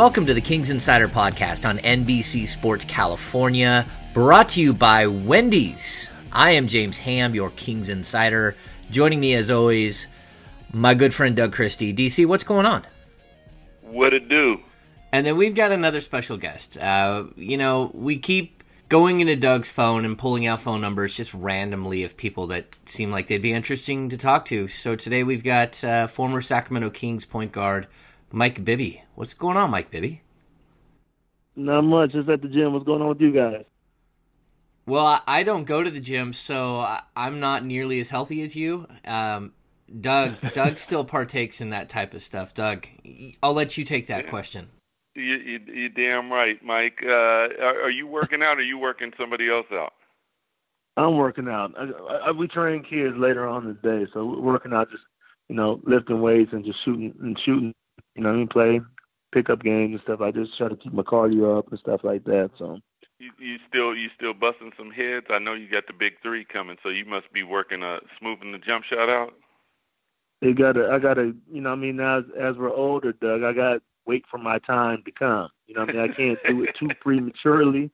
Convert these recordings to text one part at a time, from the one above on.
welcome to the Kings Insider podcast on NBC Sports California, brought to you by Wendy's. I am James Ham, your Kings Insider. Joining me, as always, my good friend Doug Christie. DC, what's going on? What it do? And then we've got another special guest. Uh, you know, we keep going into Doug's phone and pulling out phone numbers just randomly of people that seem like they'd be interesting to talk to. So today we've got uh, former Sacramento Kings point guard Mike Bibby. What's going on, Mike Bibby? Not much. Just at the gym. What's going on with you guys? Well, I don't go to the gym, so I'm not nearly as healthy as you. Um, Doug, Doug still partakes in that type of stuff. Doug, I'll let you take that question. You, you, you're damn right, Mike. Uh, are, are you working out, or are you working somebody else out? I'm working out. I, I, we train kids later on in the day, so we're working out, just you know, lifting weights and just shooting and shooting. You know, I mean, play pickup games and stuff. I just try to keep my cardio up and stuff like that. So. You, you still you still busting some heads. I know you got the big three coming, so you must be working uh smoothing the jump shot out. They gotta I gotta you know I mean as as we're older, Doug, I got wait for my time to come. You know, I mean, I can't do it too prematurely.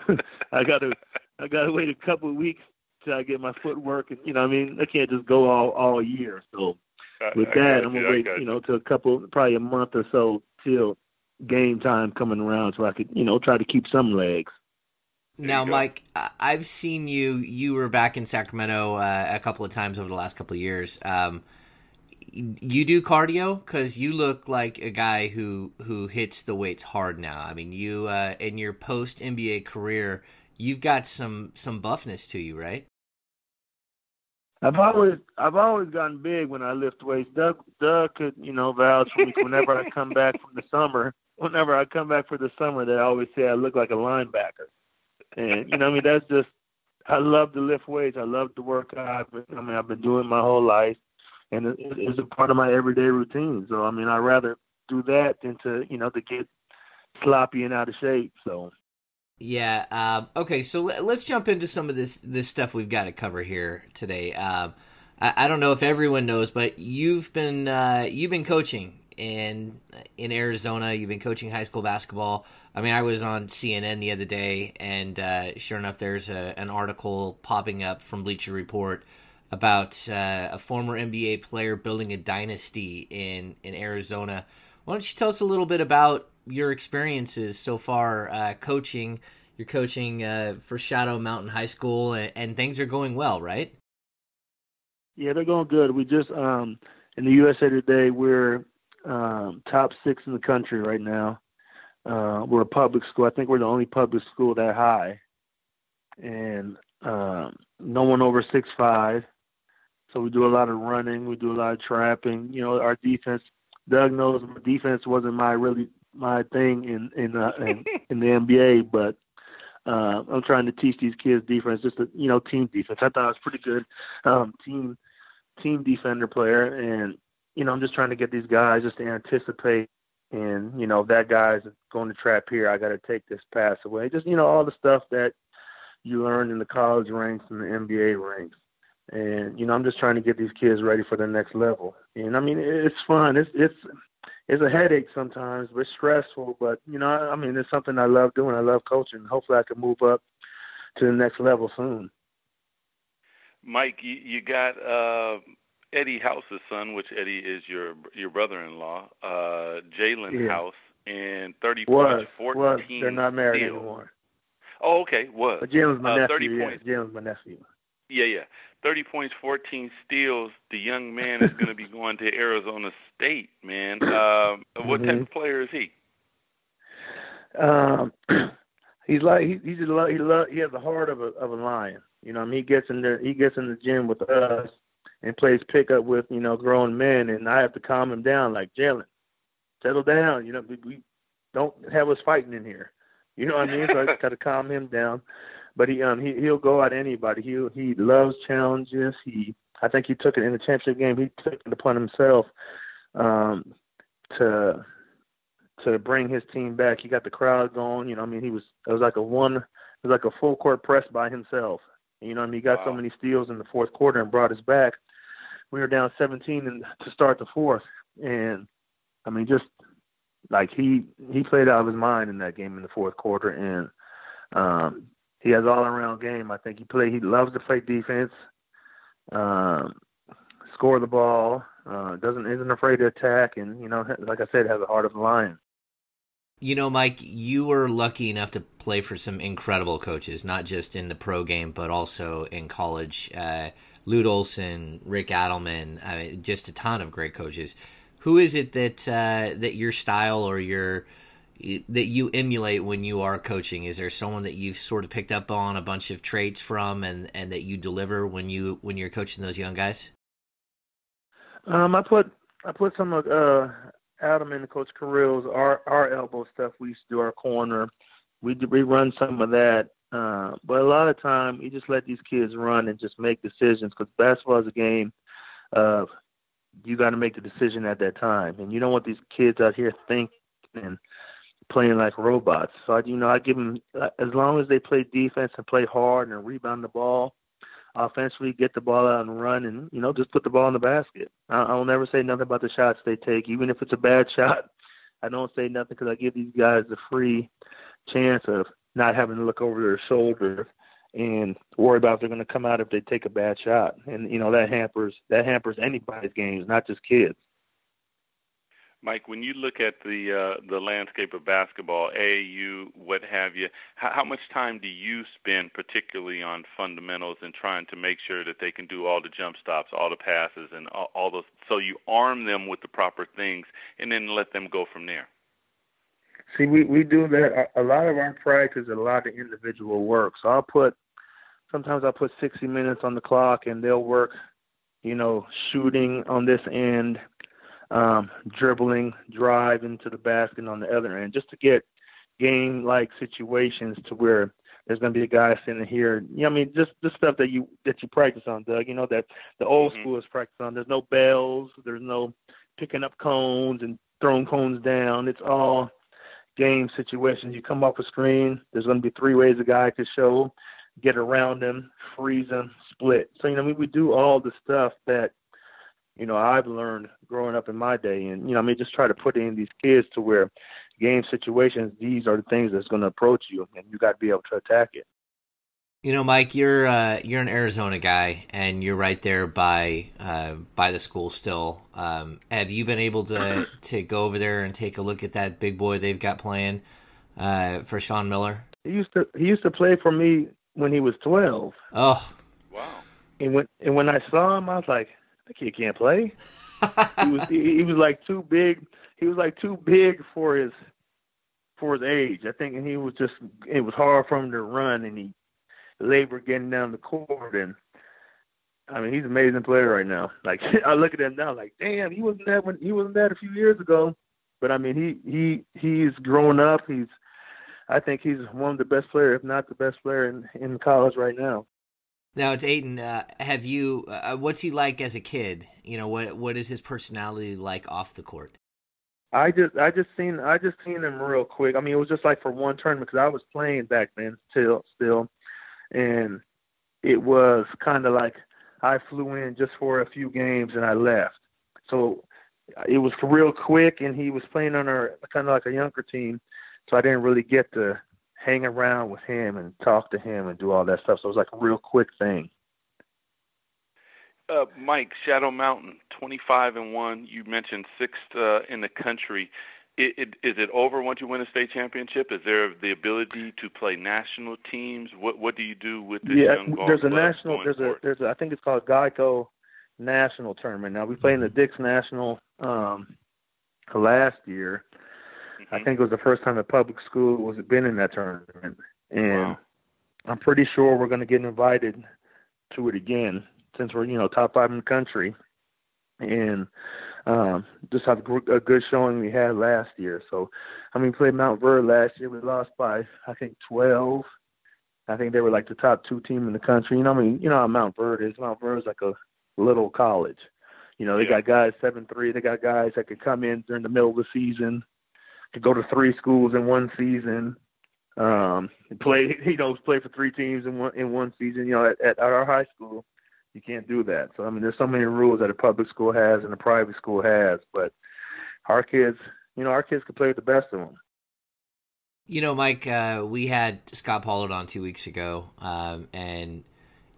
I gotta, I gotta wait a couple of weeks till I get my footwork, and you know, I mean, I can't just go all all year. So with I, that, I I'm gonna you, wait, you know, to a couple, probably a month or so till game time coming around, so I could, you know, try to keep some legs. Now, Mike, I've seen you. You were back in Sacramento uh, a couple of times over the last couple of years. Um, you do cardio because you look like a guy who who hits the weights hard now. I mean, you uh, in your post NBA career, you've got some some buffness to you, right? I've always I've always gotten big when I lift weights. Doug Doug could you know vouch for me whenever I come back from the summer. Whenever I come back for the summer, they always say I look like a linebacker, and you know I mean that's just I love to lift weights. I love to work out. I mean I've been doing my whole life and it, it's a part of my everyday routine. So I mean, I'd rather do that than to you know to get sloppy and out of shape. So. Yeah. Um, okay. So let's jump into some of this this stuff we've got to cover here today. Um, I, I, don't know if everyone knows, but you've been uh, you've been coaching in in Arizona. You've been coaching high school basketball. I mean, I was on CNN the other day, and uh, sure enough, there's a, an article popping up from Bleacher Report about uh, a former NBA player building a dynasty in in Arizona. Why don't you tell us a little bit about your experiences so far uh, coaching? You're coaching uh, for Shadow Mountain High School, and, and, things are going well, right? Yeah, they're going good. We just um, in the USA Today, we're um, top six in the country right now. Uh, we're a public school. I think we're the only public school that high, and um, no one over six five. So we do a lot of running, we do a lot of trapping. You know, our defense. Doug knows defense wasn't my really my thing in in uh, in, in the NBA, but uh, I'm trying to teach these kids defense, just a, you know team defense. I thought I was pretty good um, team team defender player, and you know I'm just trying to get these guys just to anticipate. And you know if that guy's going to trap here, I got to take this pass away. Just you know all the stuff that you learn in the college ranks and the NBA ranks and you know I'm just trying to get these kids ready for the next level. And I mean it's fun. It's it's it's a headache sometimes, but stressful. But you know I mean it's something I love doing. I love coaching. Hopefully I can move up to the next level soon. Mike, you, you got uh, Eddie House's son, which Eddie is your your brother-in-law, uh, Jalen yeah. House, and thirty was, points, was. They're not married steals. anymore. Oh, okay. Was. But Jalen's my uh, nephew. 30 yeah, points. Jalen's my nephew. Yeah, yeah. 30 points, 14 steals. The young man is going to be going to Arizona State, man. Um, what mm-hmm. type of player is he? Um, he's like he, he's a, he lo- he has the heart of a of a lion. You know, I mean, he gets in there, he gets in the gym with us and plays pickup with you know grown men, and I have to calm him down. Like Jalen, settle down. You know, we, we don't have us fighting in here. You know what I mean? So I got to calm him down but he um he he'll go at anybody. He he loves challenges. He I think he took it in the championship game. He took it upon himself um to to bring his team back. He got the crowd going. You know, I mean, he was it was like a one it was like a full court press by himself. You know, I mean, he got wow. so many steals in the fourth quarter and brought us back. We were down 17 and to start the fourth, and I mean, just like he he played out of his mind in that game in the fourth quarter, and um, he has all around game. I think he play. He loves to play defense, um, score the ball. Uh, doesn't isn't afraid to attack, and you know, like I said, has a heart of a lion. You know, Mike, you were lucky enough to play for some incredible coaches, not just in the pro game, but also in college. Uh, Lute Olson, Rick Adelman, I mean, just a ton of great coaches. Who is it that uh, that your style or your that you emulate when you are coaching? Is there someone that you've sort of picked up on a bunch of traits from, and, and that you deliver when you when you're coaching those young guys? Um, I put I put some of uh, Adelman Coach Carril's our our elbow stuff. We used to do our corner. We we run some of that, uh, but a lot of time you just let these kids run and just make decisions because basketball is a game of you got to make the decision at that time, and you don't want these kids out here thinking playing like robots. So I, you know, I give them uh, as long as they play defense and play hard and rebound the ball offensively, get the ball out and run, and you know just put the ball in the basket. I, I'll never say nothing about the shots they take, even if it's a bad shot. I don't say nothing because I give these guys the free chance of not having to look over their shoulder and worry about if they're going to come out if they take a bad shot. And you know that hampers that hampers anybody's games, not just kids. Mike, when you look at the uh, the landscape of basketball, AAU, what have you, how, how much time do you spend, particularly on fundamentals and trying to make sure that they can do all the jump stops, all the passes, and all, all those? So you arm them with the proper things, and then let them go from there. See, we we do that. A lot of our practice is a lot of individual work. So I'll put sometimes I'll put 60 minutes on the clock, and they'll work, you know, shooting on this end um, dribbling, drive into the basket on the other end, just to get game-like situations to where there's going to be a guy sitting here. You know, I mean, just the stuff that you that you practice on, Doug. You know that the old mm-hmm. school is practice on. There's no bells. There's no picking up cones and throwing cones down. It's all game situations. You come off a screen. There's going to be three ways a guy could show, get around him, freeze him, split. So you know, I mean, we do all the stuff that you know, I've learned growing up in my day. And, you know, I mean, just try to put in these kids to where game situations, these are the things that's going to approach you, and you got to be able to attack it. You know, Mike, you're uh, you're an Arizona guy, and you're right there by uh, by the school still. Um, have you been able to to go over there and take a look at that big boy they've got playing uh, for Sean Miller? He used to he used to play for me when he was twelve. Oh, wow! And when and when I saw him, I was like, that kid can't play. he was he, he was like too big. He was like too big for his for his age. I think, and he was just it was hard for him to run, and he labored getting down the court. And I mean, he's an amazing player right now. Like I look at him now, like damn, he wasn't that when he wasn't that a few years ago. But I mean, he he he's grown up. He's I think he's one of the best players, if not the best player in in college right now. Now it's Ayton. Uh, have you? Uh, what's he like as a kid? You know what? What is his personality like off the court? I just, I just seen, I just seen him real quick. I mean, it was just like for one tournament because I was playing back then still, still, and it was kind of like I flew in just for a few games and I left. So it was real quick, and he was playing on our kind of like a younger team, so I didn't really get to hang around with him and talk to him and do all that stuff. So it was like a real quick thing. Uh, Mike, Shadow Mountain, 25 and 1. You mentioned sixth uh, in the country. It, it, is it over once you win a state championship? Is there the ability to play national teams? What what do you do with this yeah, there's a national there's forward? a there's a I think it's called Geico National Tournament. Now we played in the Dick's National um last year I think it was the first time the public school was been in that tournament, and wow. I'm pretty sure we're going to get invited to it again since we're you know top five in the country, and um, just have a good showing we had last year. So, I mean, we played Mount Montverde last year. We lost by I think 12. I think they were like the top two team in the country. You know, I mean, you know how Mount Montverde is. Mount Montverde is like a little college. You know, they yeah. got guys seven three. They got guys that could come in during the middle of the season to go to three schools in one season, um, play you know play for three teams in one in one season. You know, at, at our high school, you can't do that. So I mean, there's so many rules that a public school has and a private school has, but our kids you know, our kids could play with the best of them. You know, Mike, uh, we had Scott Pollard on two weeks ago, um, and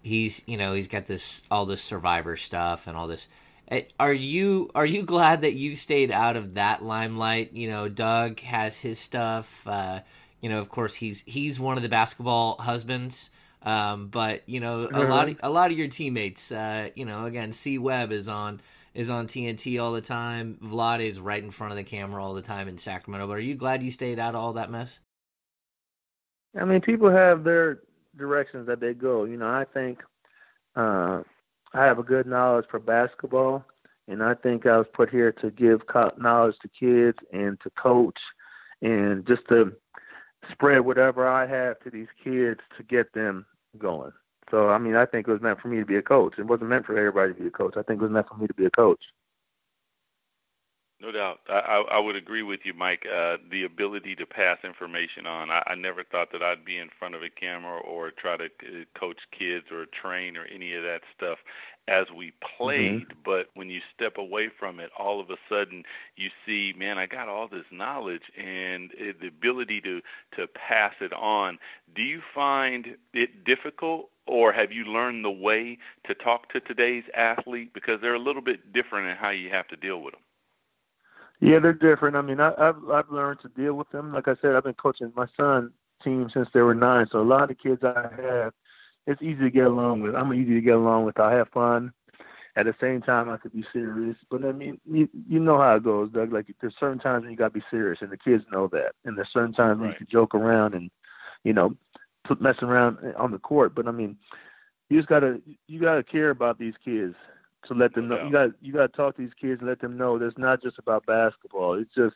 he's you know he's got this all this survivor stuff and all this. Eh, are you are you glad that you stayed out of that limelight? You know, Doug has his stuff. Uh, you know, of course, he's he's one of the basketball husbands. Um, but you know, a mm-hmm. lot of a lot of your teammates. Uh, you know, again, C Webb is on is on TNT all the time. Vlad is right in front of the camera all the time in Sacramento. But are you glad you stayed out of all that mess? I mean, people have their directions that they go. You know, I think uh, I have a good knowledge for basketball, and I think I was put here to give knowledge to kids and to coach, and just to spread whatever I have to these kids to get them going. So I mean, I think it was meant for me to be a coach. It wasn't meant for everybody to be a coach. I think it was meant for me to be a coach. No doubt, I, I would agree with you, Mike. Uh, the ability to pass information on. I, I never thought that I'd be in front of a camera or try to uh, coach kids or train or any of that stuff as we played. Mm-hmm. But when you step away from it, all of a sudden you see, man, I got all this knowledge and uh, the ability to to pass it on. Do you find it difficult or have you learned the way to talk to today's athlete because they're a little bit different in how you have to deal with them? Yeah, they're different. I mean, I, I've I've learned to deal with them. Like I said, I've been coaching my son team since they were nine, so a lot of the kids I have, it's easy to get along with. I'm easy to get along with. I have fun. At the same time, I could be serious. But I mean, you you know how it goes, Doug. Like there's certain times when you gotta be serious, and the kids know that. And there's certain times when you can joke around and, you know, mess around on the court. But I mean, you just gotta you gotta care about these kids to let them know. You got you got to talk to these kids and let them know that it's not just about basketball. It's just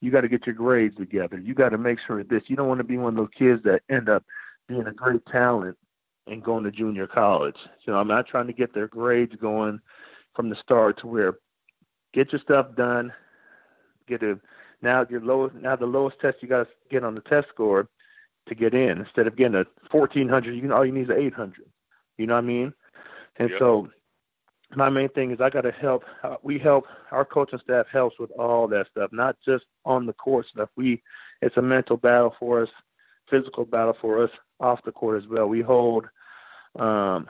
you got to get your grades together. You got to make sure this. You don't want to be one of those kids that end up being a great talent and going to junior college. You know, I'm not trying to get their grades going from the start to where get your stuff done. Get a now your lowest now the lowest test you got to get on the test score to get in instead of getting a 1400 you can all you need is an 800 you know what i mean and yep. so my main thing is I got to help. Uh, we help our coaching staff helps with all that stuff, not just on the court stuff. We it's a mental battle for us, physical battle for us off the court as well. We hold. Um,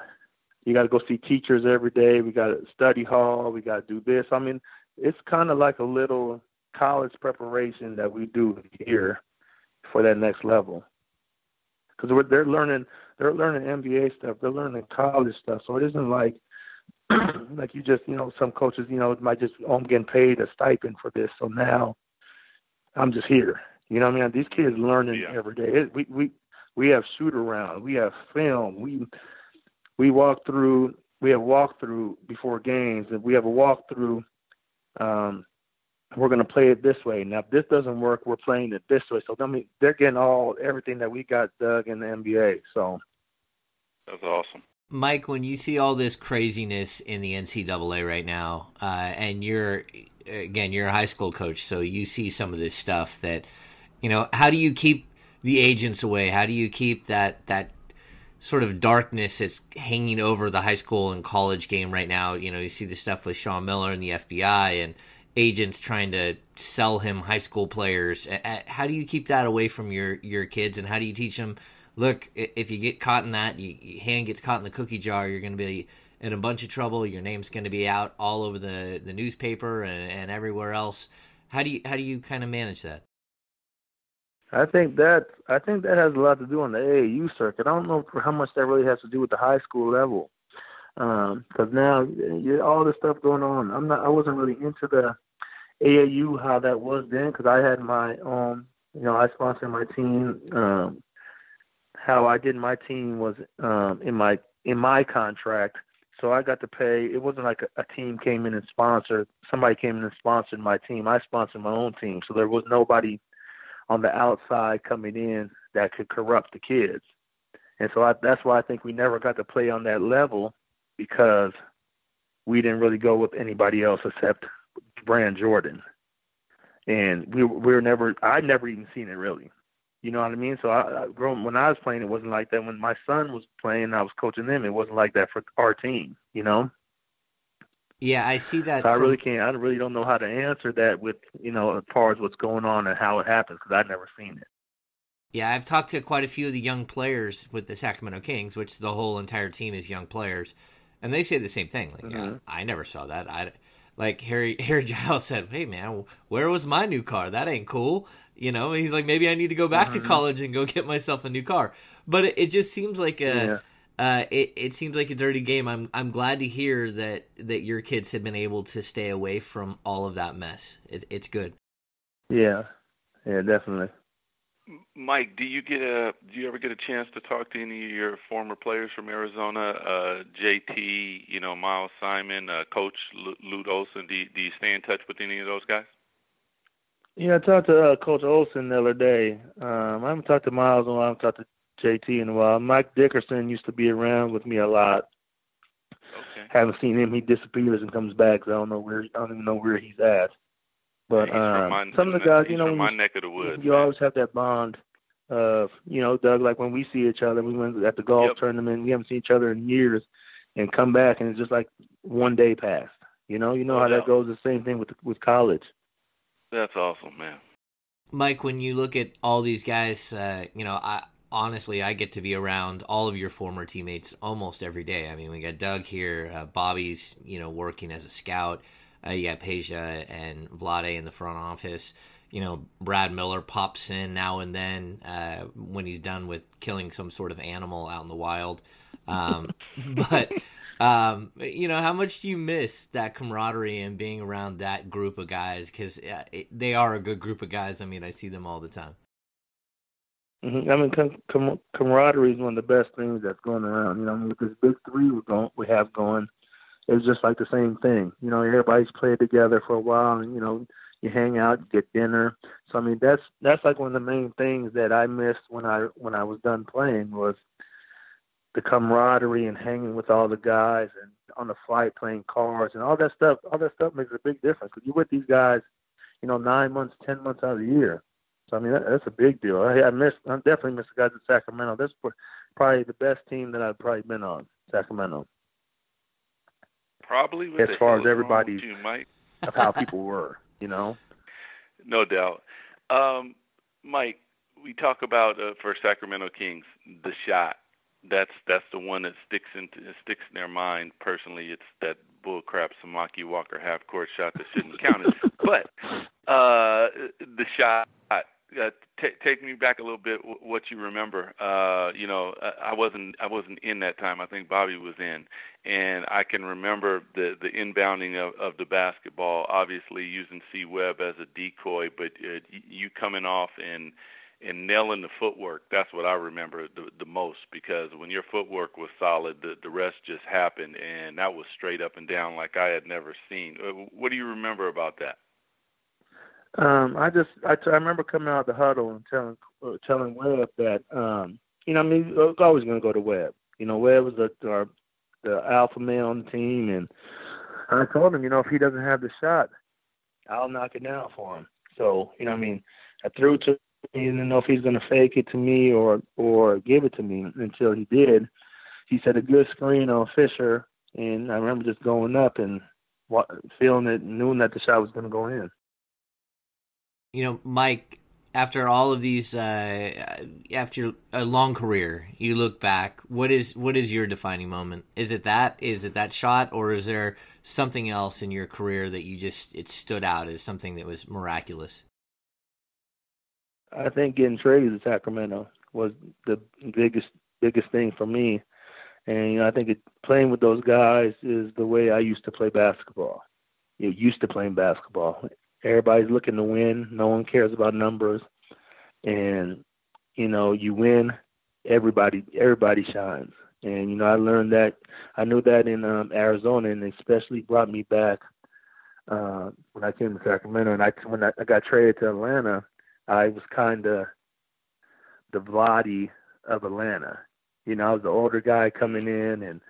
you got to go see teachers every day. We got a study hall. We got to do this. I mean, it's kind of like a little college preparation that we do here for that next level. Because they're learning, they're learning NBA stuff. They're learning college stuff. So it isn't like like you just, you know, some coaches, you know, might just, oh, I'm getting paid a stipend for this, so now I'm just here. You know what I mean? These kids learning yeah. every day. It, we we we have shoot around, we have film, we we walk through, we have walk through before games, and we have a walk through. Um, we're going to play it this way. Now, if this doesn't work, we're playing it this way. So, I mean, they're getting all everything that we got Doug in the NBA. So, that's awesome. Mike, when you see all this craziness in the NCAA right now, uh, and you're again you're a high school coach, so you see some of this stuff that you know. How do you keep the agents away? How do you keep that that sort of darkness that's hanging over the high school and college game right now? You know, you see the stuff with Sean Miller and the FBI and agents trying to sell him high school players. How do you keep that away from your your kids, and how do you teach them? Look, if you get caught in that, you, your hand gets caught in the cookie jar, you're going to be in a bunch of trouble. Your name's going to be out all over the, the newspaper and, and everywhere else. How do you how do you kind of manage that? I think that I think that has a lot to do on the AAU circuit. I don't know how much that really has to do with the high school level, because um, now you, all this stuff going on. I'm not. I wasn't really into the AAU how that was then because I had my own. You know, I sponsored my team. Um, how I did my team was um, in my in my contract. So I got to pay. It wasn't like a, a team came in and sponsored. Somebody came in and sponsored my team. I sponsored my own team. So there was nobody on the outside coming in that could corrupt the kids. And so I, that's why I think we never got to play on that level because we didn't really go with anybody else except Brand Jordan. And we, we were never, I'd never even seen it really. You know what I mean? So I, I when I was playing, it wasn't like that. When my son was playing, I was coaching them. It wasn't like that for our team. You know. Yeah, I see that. So from... I really can't. I really don't know how to answer that with you know as far as what's going on and how it happens because I've never seen it. Yeah, I've talked to quite a few of the young players with the Sacramento Kings, which the whole entire team is young players, and they say the same thing. Like, mm-hmm. yeah, I never saw that. I like Harry Harry Giles said, "Hey man, where was my new car? That ain't cool." You know, he's like, maybe I need to go back mm-hmm. to college and go get myself a new car. But it, it just seems like a. Yeah. Uh, it it seems like a dirty game. I'm I'm glad to hear that that your kids have been able to stay away from all of that mess. It, it's good. Yeah, yeah, definitely. Mike, do you get a do you ever get a chance to talk to any of your former players from Arizona? Uh, JT, you know Miles Simon, uh, Coach Lute Olson. Do you, do you stay in touch with any of those guys? Yeah, I talked to uh, Coach Olson the other day. Um, I haven't talked to Miles in a while. I haven't talked to JT in a while. Mike Dickerson used to be around with me a lot. Okay. Haven't seen him. He disappears and comes back. So I don't know where. I don't even know where he's at. But um, my, some of the guys, you know, my you, neck of the woods, you man. always have that bond of, you know, Doug. Like when we see each other, we went at the golf yep. tournament. We haven't seen each other in years, and come back, and it's just like one day passed. You know, you know how that goes. The same thing with with college. That's awesome, man. Mike, when you look at all these guys, uh, you know, I honestly I get to be around all of your former teammates almost every day. I mean, we got Doug here, uh, Bobby's, you know, working as a scout. Uh, you got Peja and Vlade in the front office. You know, Brad Miller pops in now and then uh, when he's done with killing some sort of animal out in the wild. Um, but um, you know, how much do you miss that camaraderie and being around that group of guys? Because uh, they are a good group of guys. I mean, I see them all the time. Mm-hmm. I mean, com- com- camaraderie is one of the best things that's going around. You know, I mean, with this big three we're going, we have going, it's just like the same thing. You know, everybody's played together for a while, and you know, you hang out, you get dinner. So I mean, that's that's like one of the main things that I missed when I when I was done playing was the camaraderie and hanging with all the guys and on the flight playing cards and all that stuff. All that stuff makes a big difference because you're with these guys, you know, nine months, ten months out of the year. So I mean, that, that's a big deal. I, I miss, I definitely miss the guys at Sacramento. That's probably the best team that I've probably been on, Sacramento. Probably as far as everybody of how people were, you know. No doubt, um, Mike. We talk about uh, for Sacramento Kings the shot. That's that's the one that sticks in sticks in their mind. Personally, it's that bullcrap Samaki Walker half court shot that shouldn't count. but uh, the shot uh, t- take me back a little bit. W- what you remember? Uh, you know, I wasn't I wasn't in that time. I think Bobby was in, and I can remember the the inbounding of, of the basketball. Obviously, using C Webb as a decoy, but uh, you coming off and and nailing the footwork. That's what I remember the, the most because when your footwork was solid, the the rest just happened, and that was straight up and down like I had never seen. Uh, what do you remember about that? Um, I just I, I remember coming out of the huddle and telling uh, telling Webb that um, you know I mean I was always going to go to Webb. You know Webb was the our, the alpha male on the team, and I told him you know if he doesn't have the shot, I'll knock it down for him. So you know I mean I threw to. He didn't know if he's going to fake it to me or or give it to me until he did. He said a good screen on Fisher, and I remember just going up and feeling it, knowing that the shot was going to go in you know, Mike, after all of these, uh, after a long career, you look back. What is what is your defining moment? Is it that? Is it that shot, or is there something else in your career that you just it stood out as something that was miraculous? I think getting traded to Sacramento was the biggest biggest thing for me, and you know I think it, playing with those guys is the way I used to play basketball. You used to playing basketball, Everybody's looking to win. No one cares about numbers, and you know you win. Everybody everybody shines, and you know I learned that. I knew that in um, Arizona, and especially brought me back uh, when I came to Sacramento. And I when I, I got traded to Atlanta, I was kind of the Vlade of Atlanta. You know, I was the older guy coming in and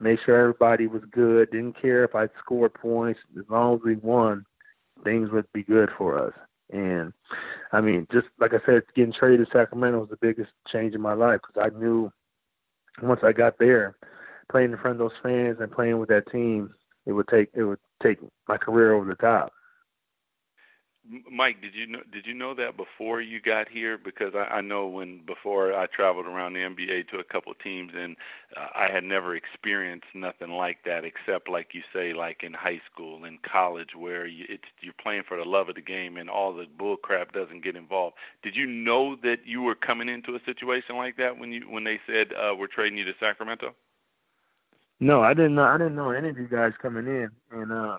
made sure everybody was good. Didn't care if I scored points as long as we won things would be good for us. And I mean, just like I said, getting traded to Sacramento was the biggest change in my life because I knew once I got there, playing in front of those fans and playing with that team, it would take it would take my career over the top. Mike, did you know did you know that before you got here? Because I, I know when before I traveled around the NBA to a couple of teams, and uh, I had never experienced nothing like that, except like you say, like in high school and college, where you, it's you're playing for the love of the game, and all the bull crap doesn't get involved. Did you know that you were coming into a situation like that when you when they said uh, we're trading you to Sacramento? No, I didn't know. I didn't know any of you guys coming in, and. Um,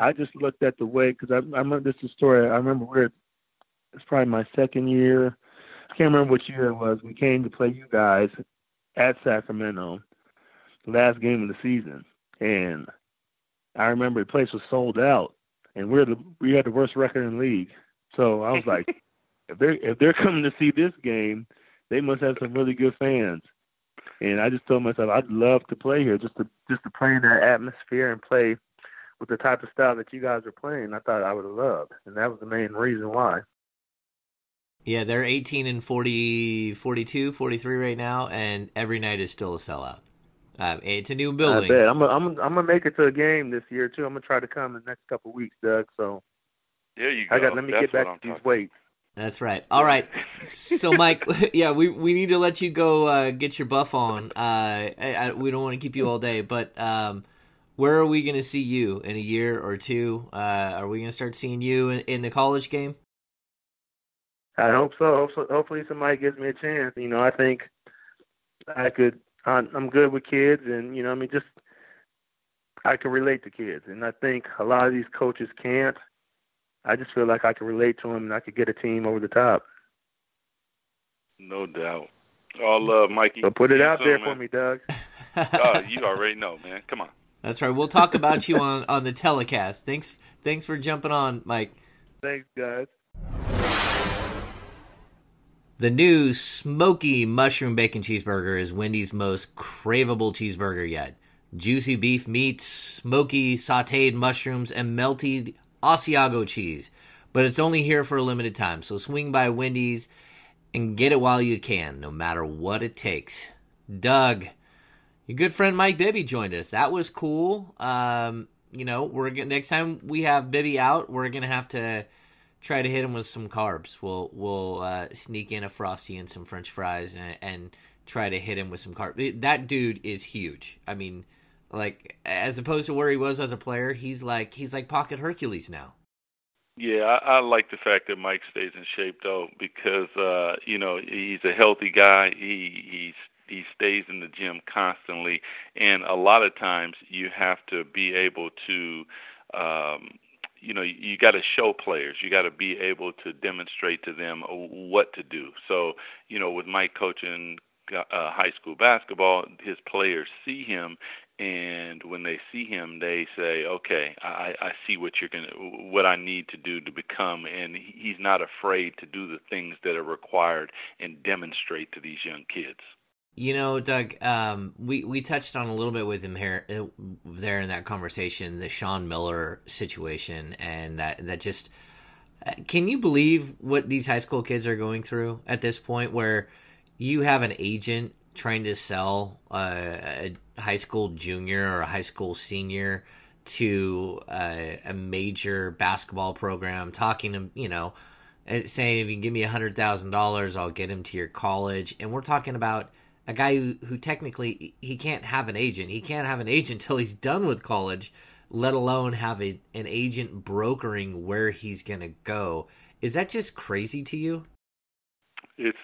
I just looked at the way because I, I remember this is a story. I remember we're it's probably my second year. I can't remember which year it was. We came to play you guys at Sacramento, last game of the season, and I remember the place was sold out, and we're the we had the worst record in the league. So I was like, if they're if they're coming to see this game, they must have some really good fans. And I just told myself I'd love to play here, just to just to play in that atmosphere and play with the type of style that you guys are playing, I thought I would have loved, and that was the main reason why. Yeah, they're 18 and 40, 42, 43 right now, and every night is still a sellout. Um, it's a new building. I bet. I'm gonna I'm I'm gonna make it to a game this year too. I'm gonna try to come in the next couple of weeks, Doug. So there you go. I got. Let me That's get back to these weights. That's right. All right. So, Mike, yeah, we we need to let you go uh, get your buff on. Uh, I, I, we don't want to keep you all day, but um, where are we going to see you in a year or two? Uh, are we going to start seeing you in, in, the college game? I hope so. Hopefully, somebody gives me a chance. You know, I think I could. I'm good with kids, and you know, I mean, just I can relate to kids, and I think a lot of these coaches can't. I just feel like I can relate to them, and I could get a team over the top. No doubt. All love, Mikey. So put it out there man. for me, Doug. oh, you already know, man. Come on. That's right. We'll talk about you on, on the telecast. Thanks thanks for jumping on, Mike. Thanks, guys. The new smoky mushroom bacon cheeseburger is Wendy's most craveable cheeseburger yet. Juicy beef meats, smoky sauteed mushrooms, and melted Asiago cheese. But it's only here for a limited time, so swing by Wendy's and get it while you can, no matter what it takes. Doug, your good friend Mike Bibby joined us. That was cool. Um, you know, we're gonna, next time we have Bibby out, we're gonna have to try to hit him with some carbs. We'll we'll uh, sneak in a frosty and some French fries and, and try to hit him with some carbs. That dude is huge. I mean, like as opposed to where he was as a player, he's like he's like pocket Hercules now. Yeah, I, I like the fact that Mike stays in shape though, because uh, you know he's a healthy guy. He he's he stays in the gym constantly, and a lot of times you have to be able to. Um, you know you got to show players you got to be able to demonstrate to them what to do so you know with mike coaching uh, high school basketball his players see him and when they see him they say okay i i see what you're going to what i need to do to become and he's not afraid to do the things that are required and demonstrate to these young kids you know, Doug, um, we we touched on a little bit with him here uh, there in that conversation, the Sean Miller situation, and that that just uh, can you believe what these high school kids are going through at this point, where you have an agent trying to sell uh, a high school junior or a high school senior to uh, a major basketball program, talking to you know, saying if you give me a hundred thousand dollars, I'll get him to your college, and we're talking about a guy who, who technically he can't have an agent. He can't have an agent till he's done with college, let alone have a, an agent brokering where he's going to go. Is that just crazy to you? It's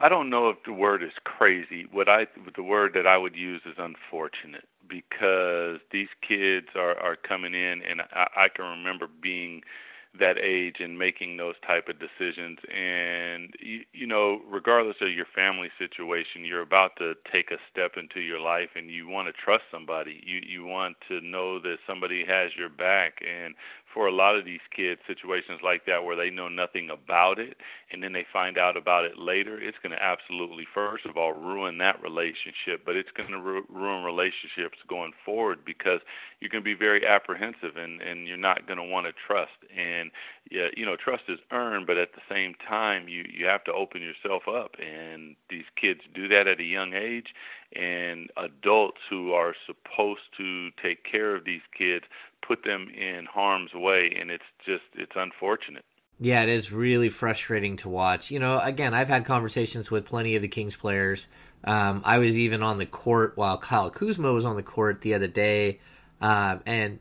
I don't know if the word is crazy. What I the word that I would use is unfortunate because these kids are are coming in and I, I can remember being that age and making those type of decisions. And you, you know regardless of your family situation you're about to take a step into your life and you want to trust somebody. You you want to know that somebody has your back. And for a lot of these kids, situations like that where they know nothing about it and then they find out about it later, it's going to absolutely, first of all, ruin that relationship, but it's going to ru- ruin relationships going forward because you're going to be very apprehensive and, and you're not going to want to trust. And, you know, trust is earned, but at the same time, you, you have to open yourself up. And these kids do that at a young age and adults who are supposed to take care of these kids put them in harm's way and it's just it's unfortunate. Yeah it is really frustrating to watch. You know again i've had conversations with plenty of the kings players. Um, i was even on the court while kyle kuzma was on the court the other day uh, and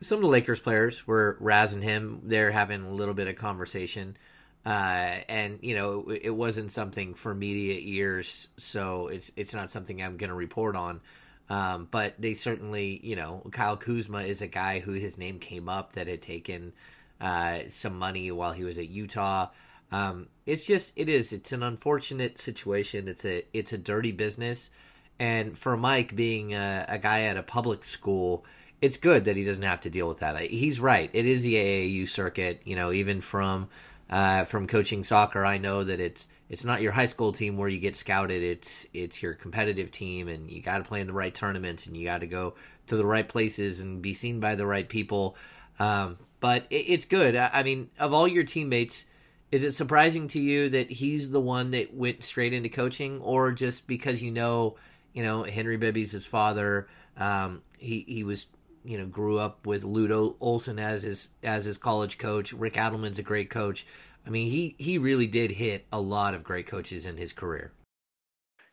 some of the lakers players were razzing him. They're having a little bit of conversation uh, and you know it, it, wasn't something for media ears, so it's it's not something I'm going to report on. Um, but they certainly, you know, Kyle Kuzma is a guy who his name came up that had taken uh, some money while he was at Utah. Um, it's just it is it's an unfortunate situation. It's a it's a dirty business, and for Mike being a, a guy at a public school, it's good that he doesn't have to deal with that. He's right. It is the AAU circuit. You know, even from uh, from coaching soccer, I know that it's it's not your high school team where you get scouted. It's it's your competitive team, and you got to play in the right tournaments, and you got to go to the right places and be seen by the right people. Um, but it, it's good. I, I mean, of all your teammates, is it surprising to you that he's the one that went straight into coaching, or just because you know, you know, Henry Bibby's his father? Um, he he was you know grew up with Lute Olson as his as his college coach. Rick Adelman's a great coach. I mean, he he really did hit a lot of great coaches in his career.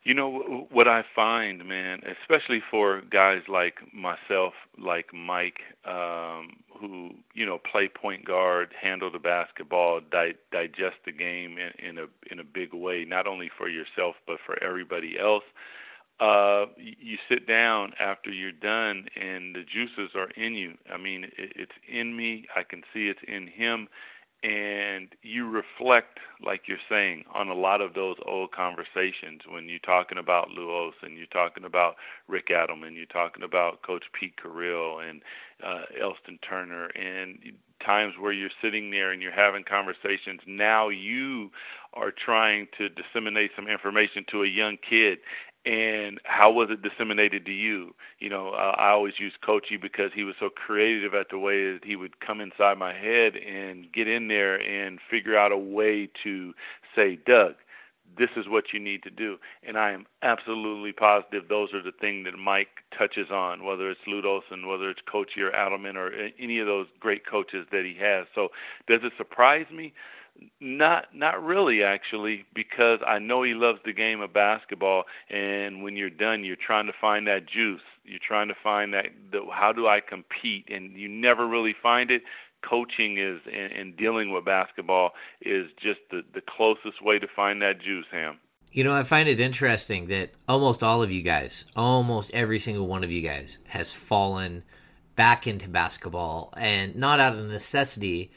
You know what I find, man, especially for guys like myself, like Mike, um, who you know play point guard, handle the basketball, di- digest the game in, in a in a big way, not only for yourself but for everybody else uh, you sit down after you're done and the juices are in you. I mean, it, it's in me. I can see it's in him. And you reflect, like you're saying, on a lot of those old conversations when you're talking about Luos and you're talking about Rick Adelman, you're talking about Coach Pete Carril and uh, Elston Turner, and times where you're sitting there and you're having conversations. Now you are trying to disseminate some information to a young kid and how was it disseminated to you? You know, uh, I always use Coachy because he was so creative at the way that he would come inside my head and get in there and figure out a way to say, Doug, this is what you need to do. And I am absolutely positive those are the things that Mike touches on, whether it's Lute Olson, whether it's Coachy or Adelman or any of those great coaches that he has. So does it surprise me? Not not really actually because I know he loves the game of basketball and when you're done you're trying to find that juice. You're trying to find that the, how do I compete and you never really find it. Coaching is and, and dealing with basketball is just the the closest way to find that juice, Ham. You know, I find it interesting that almost all of you guys, almost every single one of you guys has fallen back into basketball and not out of necessity,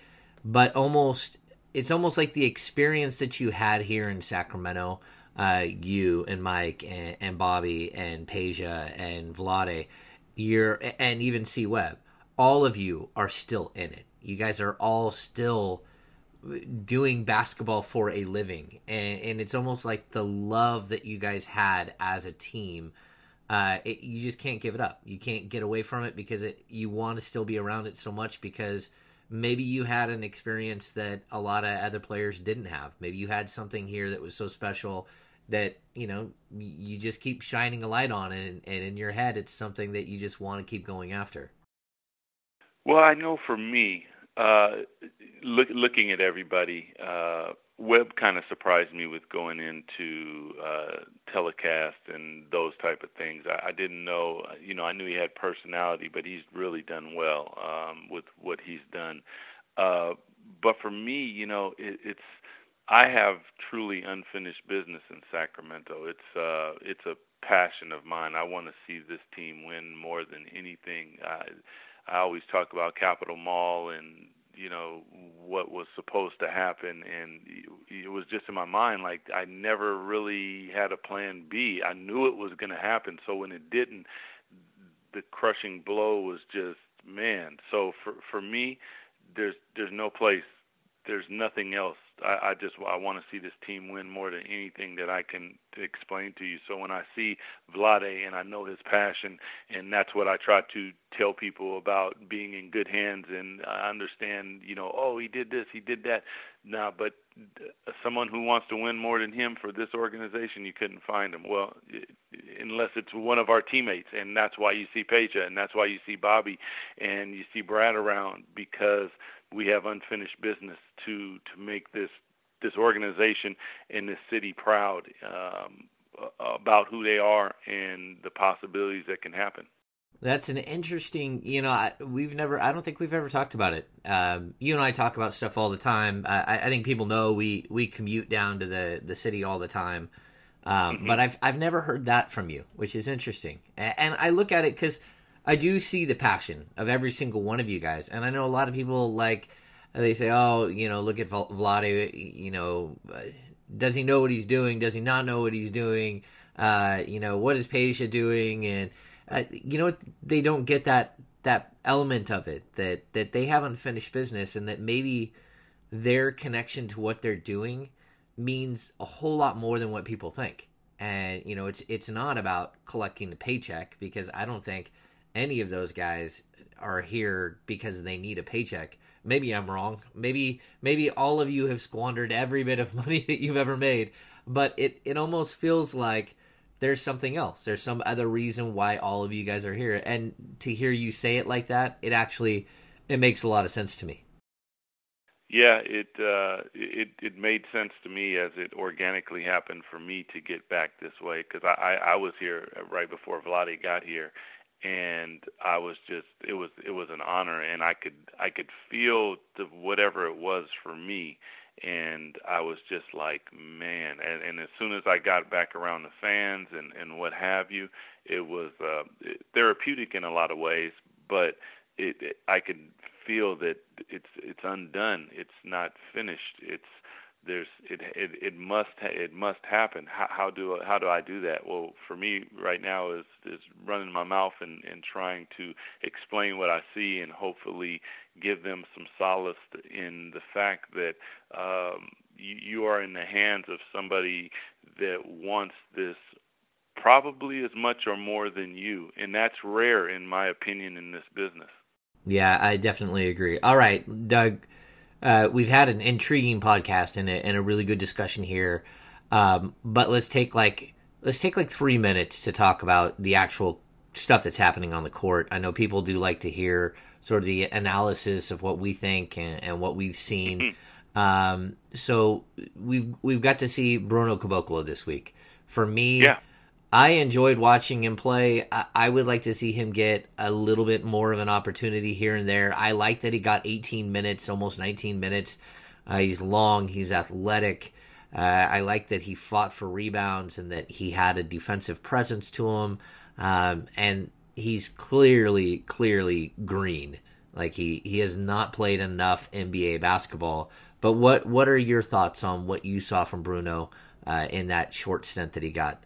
but almost it's almost like the experience that you had here in Sacramento, uh, you and Mike and, and Bobby and Peja and Vlade, you're and even C Webb, all of you are still in it. You guys are all still doing basketball for a living, and, and it's almost like the love that you guys had as a team. Uh, it, you just can't give it up. You can't get away from it because it, you want to still be around it so much because maybe you had an experience that a lot of other players didn't have. Maybe you had something here that was so special that you know you just keep shining a light on it, and, and in your head, it's something that you just want to keep going after. Well, I know for me, uh, look, looking at everybody, uh, Webb kind of surprised me with going into uh, telecast and those type of things. I, I didn't know, you know, I knew he had personality, but he's really done well um, with what he's done. Uh, but for me, you know, it, it's I have truly unfinished business in Sacramento. It's uh, it's a passion of mine. I want to see this team win more than anything. I, I always talk about Capitol Mall and you know what was supposed to happen and it was just in my mind like I never really had a plan B. I knew it was going to happen so when it didn't the crushing blow was just man. So for for me there's there's no place there's nothing else. I, I just I want to see this team win more than anything that I can explain to you. So when I see Vlade and I know his passion, and that's what I try to tell people about being in good hands. And I understand, you know, oh he did this, he did that. Now, but someone who wants to win more than him for this organization, you couldn't find him. Well, unless it's one of our teammates, and that's why you see Peja, and that's why you see Bobby, and you see Brad around because we have unfinished business to to make this this organization and this city proud um, about who they are and the possibilities that can happen. That's an interesting, you know, I, we've never, I don't think we've ever talked about it. Um, you and I talk about stuff all the time. I, I, think people know we, we commute down to the, the city all the time. Um, mm-hmm. But I've, I've never heard that from you, which is interesting. And, and I look at it because I do see the passion of every single one of you guys, and I know a lot of people like they say, "Oh, you know, look at Vlade. You know, uh, does he know what he's doing? Does he not know what he's doing? Uh, you know, what is Peja doing?" And uh, you know, they don't get that that element of it that that they haven't finished business, and that maybe their connection to what they're doing means a whole lot more than what people think. And you know, it's it's not about collecting the paycheck because I don't think any of those guys are here because they need a paycheck. Maybe I'm wrong. Maybe maybe all of you have squandered every bit of money that you've ever made, but it it almost feels like there's something else. There's some other reason why all of you guys are here. And to hear you say it like that, it actually it makes a lot of sense to me. Yeah, it uh, it it made sense to me as it organically happened for me to get back this way because I, I I was here right before Vlade got here, and I was just it was it was an honor and I could I could feel the whatever it was for me and I was just like man and and as soon as I got back around the fans and and what have you it was uh therapeutic in a lot of ways but it, it I could feel that it's it's undone. It's not finished. It's there's it it it must it must happen. How, how do how do I do that? Well for me right now is is running my mouth and and trying to explain what I see and hopefully give them some solace in the fact that um you, you are in the hands of somebody that wants this probably as much or more than you and that's rare in my opinion in this business. Yeah I definitely agree. All right Doug uh, we've had an intriguing podcast and a, and a really good discussion here. Um, but let's take like let's take like three minutes to talk about the actual stuff that's happening on the court. I know people do like to hear sort of the analysis of what we think and, and what we've seen. Mm-hmm. Um, so we've we've got to see Bruno Caboclo this week. For me, yeah. I enjoyed watching him play. I, I, would like to see him get a little bit more of an opportunity here and there. I like that he got 18 minutes, almost 19 minutes. Uh, he's long, he's athletic. Uh, I like that he fought for rebounds and that he had a defensive presence to him. Um, and he's clearly, clearly green. Like he, he has not played enough NBA basketball. But what what are your thoughts on what you saw from Bruno uh, in that short stint that he got?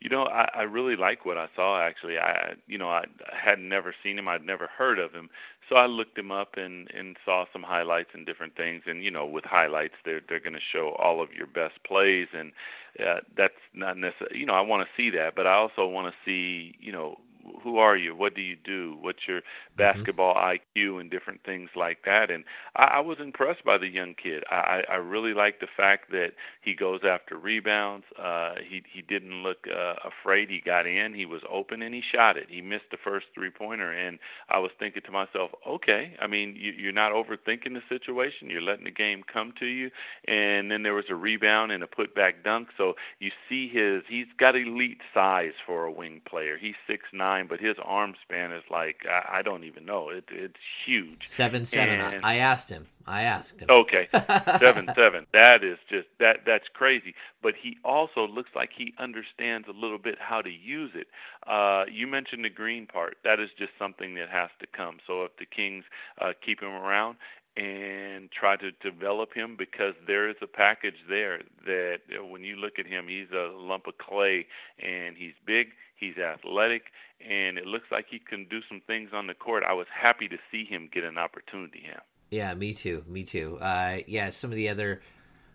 You know, I, I really like what I saw. Actually, I, you know, I had never seen him. I'd never heard of him. So I looked him up and and saw some highlights and different things. And you know, with highlights, they're they're going to show all of your best plays, and uh, that's not necessarily. You know, I want to see that, but I also want to see, you know, who are you? What do you do? What's your mm-hmm. basketball mm-hmm. IQ and different things like that? And I, I was impressed by the young kid. I, I really like the fact that he goes after rebounds. Uh, he he didn't look uh, afraid. He got in. He was open and he shot it. He missed the first three pointer, and I was thinking to myself, okay. I mean, you, you're not overthinking the situation. You're letting the game come to you. And then there was a rebound and a putback dunk. So you see his. He's got elite size for a wing player. He's six nine nine, but his arm span is like I, I don't even know. It, it's huge. Seven seven. And, I asked him. I asked him. Okay, seven seven. That is just that. That's crazy. But he also looks like he understands a little bit how to use it. Uh, you mentioned the green part. That is just something that has to come. So if the Kings uh, keep him around, and try to develop him because there is a package there that uh, when you look at him, he's a lump of clay and he's big, he's athletic, and it looks like he can do some things on the court. I was happy to see him get an opportunity. Yeah. Yeah, me too. Me too. Uh, yeah, some of the other.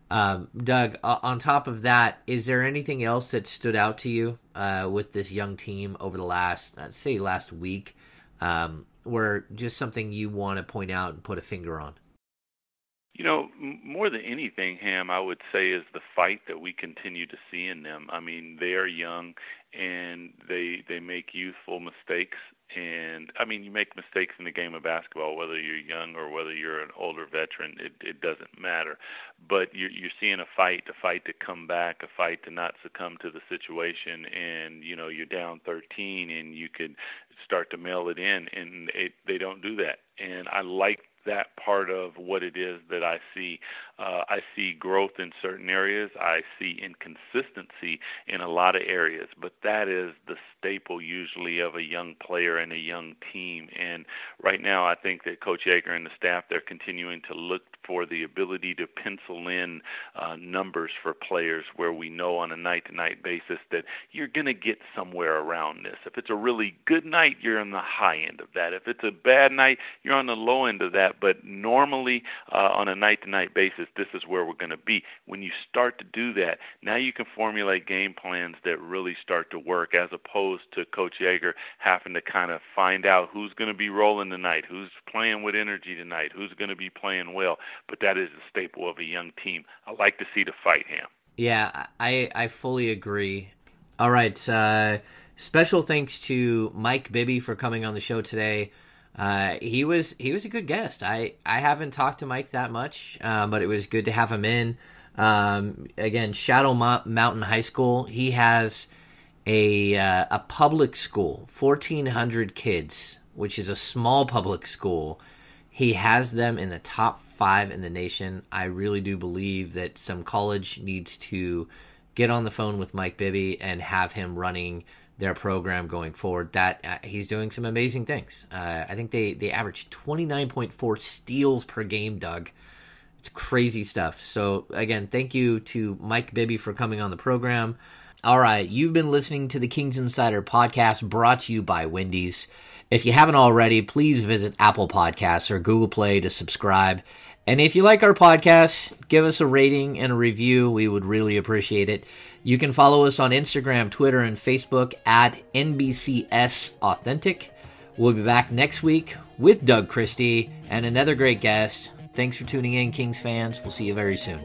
Um, Doug, uh, on top of that, is there anything else that stood out to you uh, with this young team over the last, I'd say, last week? Um, where just something you want to point out and put a finger on? You know, more than anything, Ham, I would say is the fight that we continue to see in them. I mean, they are young and they they make youthful mistakes. And I mean you make mistakes in the game of basketball whether you're young or whether you're an older veteran it it doesn't matter. But you're you're seeing a fight a fight to come back a fight to not succumb to the situation. And you know you're down 13 and you could start to mail it in and it, they don't do that. And I like that part of what it is that I see. Uh, I see growth in certain areas. I see inconsistency in a lot of areas, but that is the staple usually of a young player and a young team. And right now, I think that Coach Joerger and the staff they're continuing to look for the ability to pencil in uh, numbers for players where we know on a night to night basis that you're going to get somewhere around this. If it's a really good night, you're on the high end of that. If it's a bad night, you're on the low end of that. But normally, uh, on a night to night basis, this is where we're going to be. When you start to do that, now you can formulate game plans that really start to work as opposed to Coach Joerger having to kind of find out who's going to be rolling tonight, who's playing with energy tonight, who's going to be playing well but that is a staple of a young team. I like to see the fight, Ham. Yeah, I I fully agree. All right, uh, special thanks to Mike Bibby for coming on the show today. Uh, he was he was a good guest. I I haven't talked to Mike that much, um, but it was good to have him in. Um, again, Shadow Mountain High School. He has a uh, a public school, fourteen hundred kids, which is a small public school. He has them in the top five in the nation. I really do believe that some college needs to get on the phone with Mike Bibby and have him running their program going forward. That uh, he's doing some amazing things. Uh, I think they they average twenty nine point four steals per game. Doug, it's crazy stuff. So again, thank you to Mike Bibby for coming on the program. All right, you've been listening to the Kings Insider podcast brought to you by Wendy's. If you haven't already, please visit Apple Podcasts or Google Play to subscribe. And if you like our podcast, give us a rating and a review. We would really appreciate it. You can follow us on Instagram, Twitter, and Facebook at NBCS Authentic. We'll be back next week with Doug Christie and another great guest. Thanks for tuning in, Kings fans. We'll see you very soon.